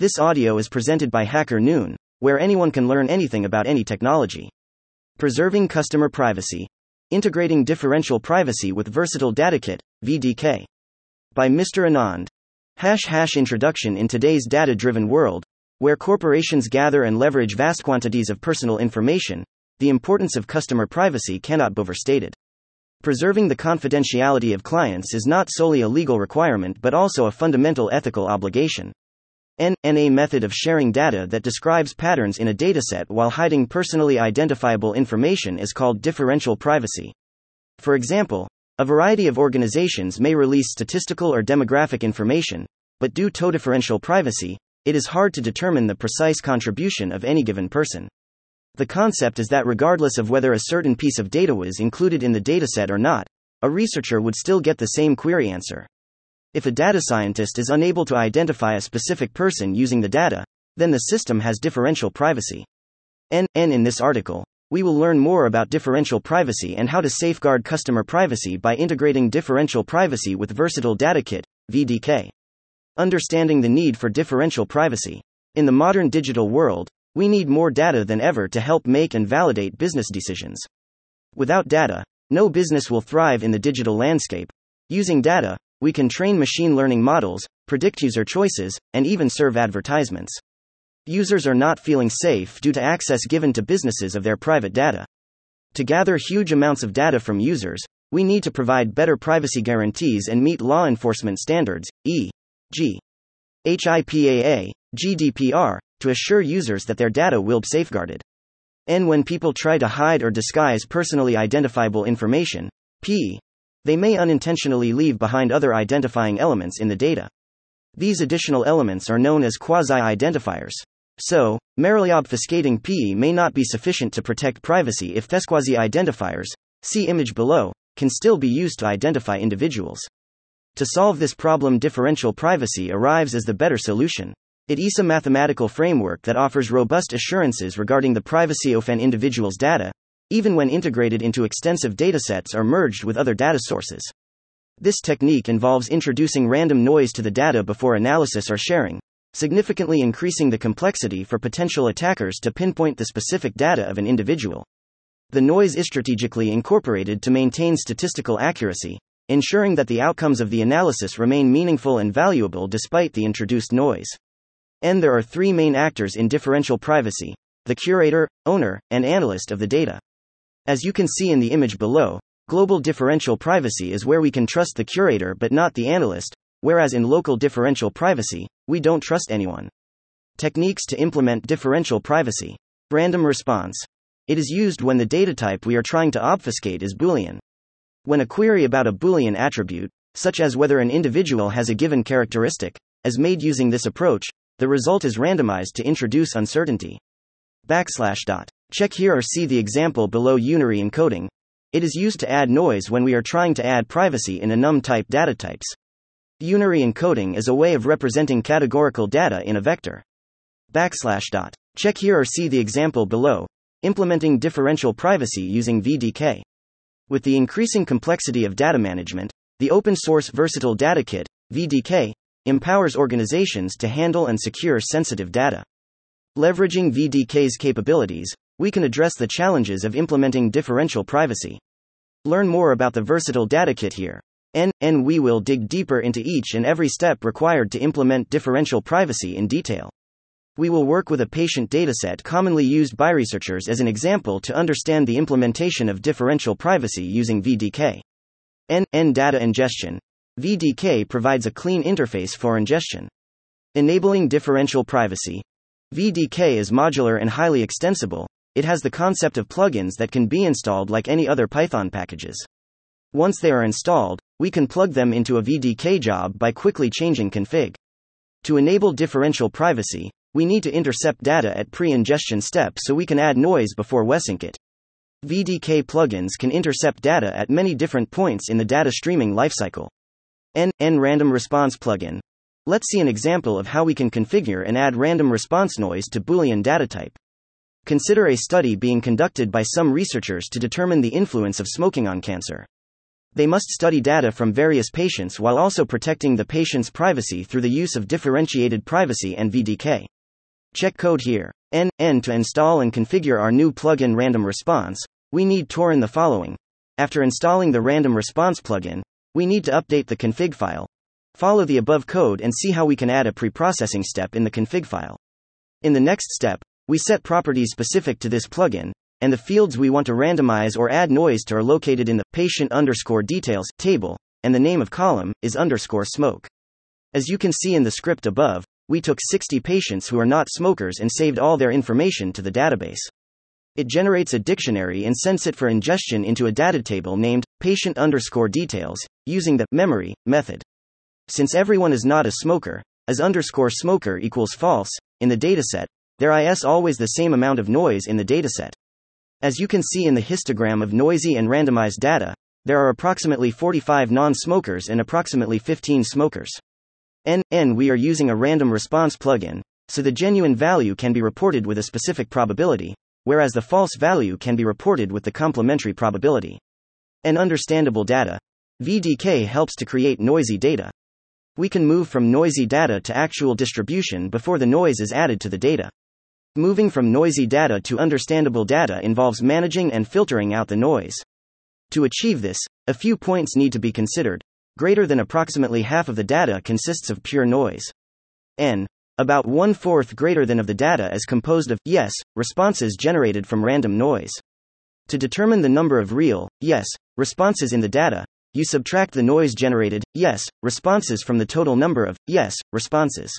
This audio is presented by Hacker Noon, where anyone can learn anything about any technology. Preserving customer privacy. Integrating differential privacy with versatile data kit, VDK. By Mr. Anand. Hash hash introduction in today's data driven world, where corporations gather and leverage vast quantities of personal information, the importance of customer privacy cannot be overstated. Preserving the confidentiality of clients is not solely a legal requirement but also a fundamental ethical obligation. N, a method of sharing data that describes patterns in a dataset while hiding personally identifiable information is called differential privacy. For example, a variety of organizations may release statistical or demographic information, but due to differential privacy, it is hard to determine the precise contribution of any given person. The concept is that regardless of whether a certain piece of data was included in the dataset or not, a researcher would still get the same query answer. If a data scientist is unable to identify a specific person using the data, then the system has differential privacy. N in this article, we will learn more about differential privacy and how to safeguard customer privacy by integrating differential privacy with Versatile Data Kit, VDK. Understanding the need for differential privacy. In the modern digital world, we need more data than ever to help make and validate business decisions. Without data, no business will thrive in the digital landscape. Using data, we can train machine learning models, predict user choices, and even serve advertisements. Users are not feeling safe due to access given to businesses of their private data. To gather huge amounts of data from users, we need to provide better privacy guarantees and meet law enforcement standards, e.g., HIPAA, GDPR, to assure users that their data will be safeguarded. And when people try to hide or disguise personally identifiable information, p they may unintentionally leave behind other identifying elements in the data. These additional elements are known as quasi identifiers. So, merely obfuscating PE may not be sufficient to protect privacy if quasi identifiers, see image below, can still be used to identify individuals. To solve this problem, differential privacy arrives as the better solution. It is a mathematical framework that offers robust assurances regarding the privacy of an individual's data, even when integrated into extensive datasets or merged with other data sources. This technique involves introducing random noise to the data before analysis or sharing, significantly increasing the complexity for potential attackers to pinpoint the specific data of an individual. The noise is strategically incorporated to maintain statistical accuracy, ensuring that the outcomes of the analysis remain meaningful and valuable despite the introduced noise. And there are three main actors in differential privacy the curator, owner, and analyst of the data. As you can see in the image below, global differential privacy is where we can trust the curator but not the analyst, whereas in local differential privacy, we don't trust anyone. Techniques to implement differential privacy. Random response. It is used when the data type we are trying to obfuscate is Boolean. When a query about a Boolean attribute, such as whether an individual has a given characteristic, is made using this approach, the result is randomized to introduce uncertainty. Backslash dot. Check here or see the example below unary encoding. It is used to add noise when we are trying to add privacy in enum type data types. Unary encoding is a way of representing categorical data in a vector. Backslash dot. Check here or see the example below. Implementing differential privacy using VDK. With the increasing complexity of data management, the open source Versatile Data Kit, VDK, empowers organizations to handle and secure sensitive data. Leveraging VDK's capabilities, we can address the challenges of implementing differential privacy. Learn more about the versatile data kit here. And, and we will dig deeper into each and every step required to implement differential privacy in detail. We will work with a patient dataset commonly used by researchers as an example to understand the implementation of differential privacy using VDK. N, N data ingestion. VDK provides a clean interface for ingestion. Enabling differential privacy. VDK is modular and highly extensible, it has the concept of plugins that can be installed like any other Python packages. Once they are installed, we can plug them into a VDK job by quickly changing config. To enable differential privacy, we need to intercept data at pre-ingestion steps so we can add noise before wesync it. VDK plugins can intercept data at many different points in the data streaming lifecycle. N, N random response plugin. Let's see an example of how we can configure and add random response noise to Boolean data type. Consider a study being conducted by some researchers to determine the influence of smoking on cancer. They must study data from various patients while also protecting the patient's privacy through the use of differentiated privacy and VDK. Check code here. N, N to install and configure our new plugin Random Response, we need to run the following. After installing the Random Response plugin, we need to update the config file. Follow the above code and see how we can add a preprocessing step in the config file. In the next step, we set properties specific to this plugin, and the fields we want to randomize or add noise to are located in the patient underscore details table, and the name of column is underscore smoke. As you can see in the script above, we took 60 patients who are not smokers and saved all their information to the database. It generates a dictionary and sends it for ingestion into a data table named patient underscore details, using the memory method. Since everyone is not a smoker, as underscore smoker equals false, in the dataset, there is always the same amount of noise in the dataset. As you can see in the histogram of noisy and randomized data, there are approximately 45 non smokers and approximately 15 smokers. N, N we are using a random response plugin, so the genuine value can be reported with a specific probability, whereas the false value can be reported with the complementary probability. N understandable data. VDK helps to create noisy data. We can move from noisy data to actual distribution before the noise is added to the data. Moving from noisy data to understandable data involves managing and filtering out the noise. To achieve this, a few points need to be considered. Greater than approximately half of the data consists of pure noise. N. About one fourth greater than of the data is composed of yes responses generated from random noise. To determine the number of real yes responses in the data, you subtract the noise generated yes responses from the total number of yes responses.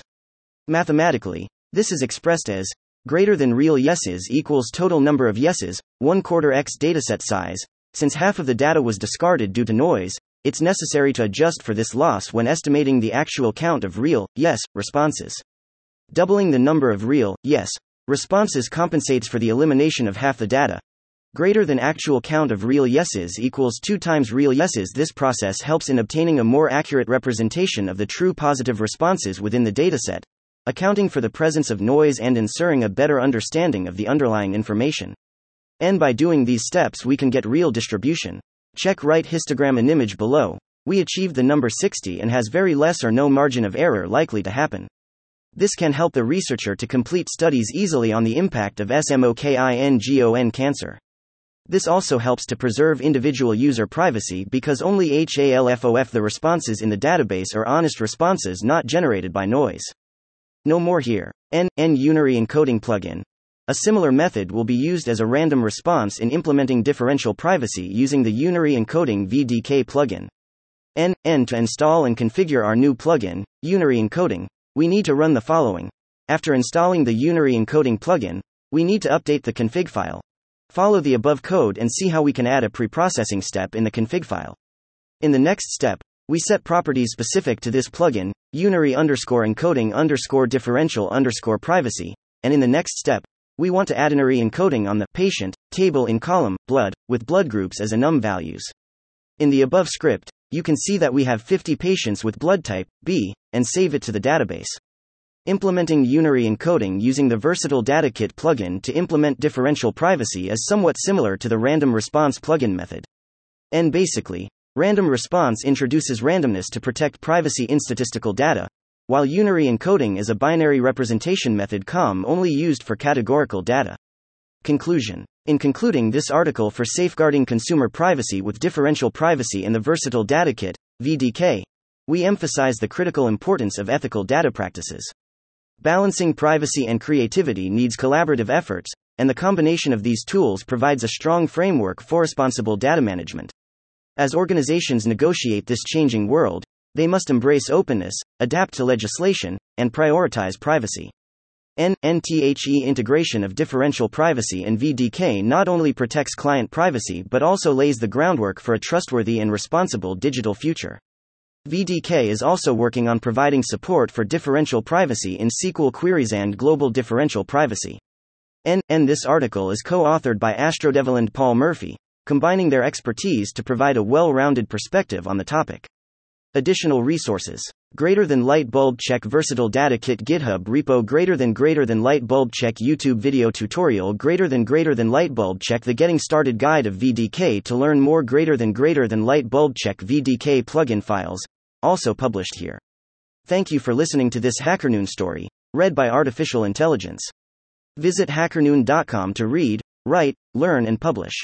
Mathematically, this is expressed as Greater than real yeses equals total number of yeses, 1 quarter x dataset size. Since half of the data was discarded due to noise, it's necessary to adjust for this loss when estimating the actual count of real yes responses. Doubling the number of real yes responses compensates for the elimination of half the data. Greater than actual count of real yeses equals 2 times real yeses. This process helps in obtaining a more accurate representation of the true positive responses within the dataset, accounting for the presence of noise and ensuring a better understanding of the underlying information. And by doing these steps, we can get real distribution. Check right histogram and image below. We achieved the number 60 and has very less or no margin of error likely to happen. This can help the researcher to complete studies easily on the impact of SMOKINGON cancer. This also helps to preserve individual user privacy because only HALFOF the responses in the database are honest responses not generated by noise. No more here. N, N unary encoding plugin. A similar method will be used as a random response in implementing differential privacy using the unary encoding VDK plugin. N, N to install and configure our new plugin, unary encoding, we need to run the following. After installing the unary encoding plugin, we need to update the config file. Follow the above code and see how we can add a preprocessing step in the config file. In the next step, we set properties specific to this plugin, unary underscore encoding underscore differential underscore privacy, and in the next step, we want to add unary encoding on the patient table in column blood with blood groups as enum values. In the above script, you can see that we have 50 patients with blood type B and save it to the database. Implementing unary encoding using the Versatile Data Kit plugin to implement differential privacy is somewhat similar to the random response plugin method. And basically, Random response introduces randomness to protect privacy in statistical data, while unary encoding is a binary representation method COM only used for categorical data. Conclusion In concluding this article for safeguarding consumer privacy with differential privacy in the Versatile Data Kit, VDK, we emphasize the critical importance of ethical data practices. Balancing privacy and creativity needs collaborative efforts, and the combination of these tools provides a strong framework for responsible data management. As organizations negotiate this changing world, they must embrace openness, adapt to legislation, and prioritize privacy. N- NTHE integration of differential privacy and VDK not only protects client privacy but also lays the groundwork for a trustworthy and responsible digital future. VDK is also working on providing support for differential privacy in SQL queries and global differential privacy. N. N. This article is co authored by Astrodevil and Paul Murphy, combining their expertise to provide a well rounded perspective on the topic. Additional resources. Greater than light bulb check versatile data kit GitHub repo greater than greater than light bulb check YouTube video tutorial greater than greater than light bulb check the getting started guide of VDK to learn more greater than greater than light bulb check VDK plugin files also published here. Thank you for listening to this HackerNoon story read by artificial intelligence. Visit hackerNoon.com to read, write, learn and publish.